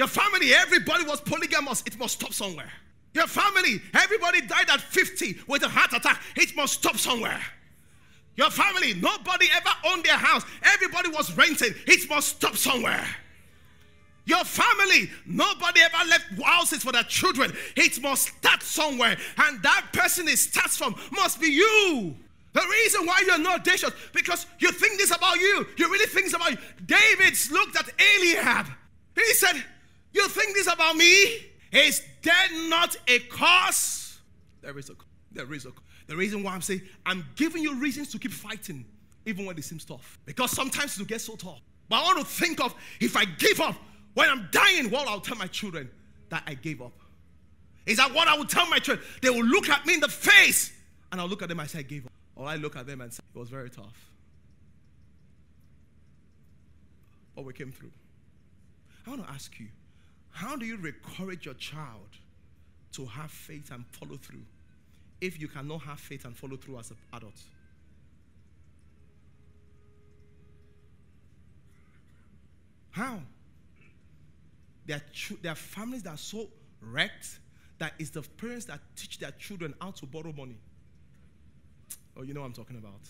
Your family, everybody was polygamous. It must stop somewhere. Your family, everybody died at 50 with a heart attack. It must stop somewhere. Your family, nobody ever owned their house. Everybody was renting. It must stop somewhere. Your family, nobody ever left houses for their children. It must start somewhere. And that person it starts from must be you. The reason why you're not audacious, because you think this about you. You really think this about you. David looked at Eliab. He said, You think this about me? Is there not a cause? There is a cause. there is a the reason why I'm saying I'm giving you reasons to keep fighting, even when it seems tough. Because sometimes it will get so tough. But I want to think of if I give up when I'm dying, what I'll tell my children that I gave up. Is that what I will tell my children? They will look at me in the face and I'll look at them and say, I gave up. Or I look at them and say, it was very tough. But we came through. I want to ask you, how do you encourage your child to have faith and follow through if you cannot have faith and follow through as an adult? How? There are, there are families that are so wrecked that it's the parents that teach their children how to borrow money. Oh, you know what I'm talking about.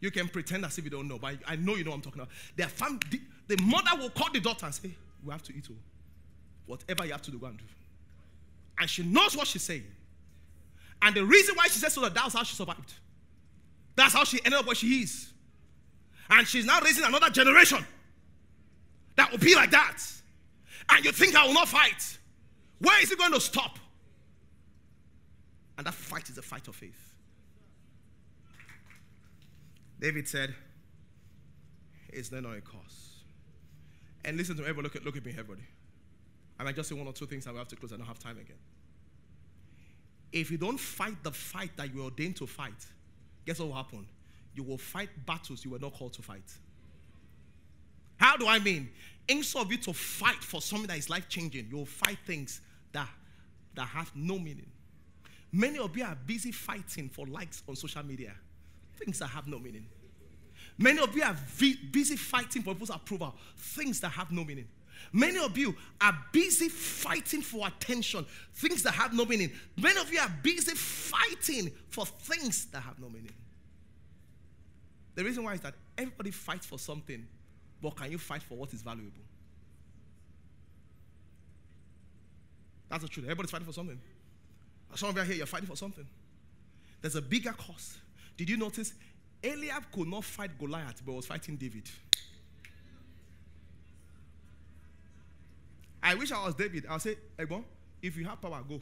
You can pretend as if you don't know, but I know you know what I'm talking about. Their fam- the, the mother will call the daughter and say, We have to eat. Oh. Whatever you have to do, go and do. And she knows what she's saying. And the reason why she says so that that's how she survived. That's how she ended up where she is. And she's now raising another generation that will be like that. And you think I will not fight. Where is it going to stop? And that fight is a fight of faith. David said, It's not on a cause. And listen to me, everybody. Look at, look at me, everybody. I might just say one or two things and we have to close. I don't have time again. If you don't fight the fight that you were ordained to fight, guess what will happen? You will fight battles you were not called to fight. How do I mean? Instead of you to fight for something that is life changing, you will fight things that, that have no meaning. Many of you are busy fighting for likes on social media, things that have no meaning. Many of you are busy fighting for people's approval, things that have no meaning. Many of you are busy fighting for attention, things that have no meaning. Many of you are busy fighting for things that have no meaning. The reason why is that everybody fights for something, but can you fight for what is valuable? That's the truth. Everybody's fighting for something. Some of you are here, you're fighting for something. There's a bigger cause. Did you notice? Eliab could not fight Goliath, but was fighting David. I wish I was David. I'll say, Egbon, if you have power, go.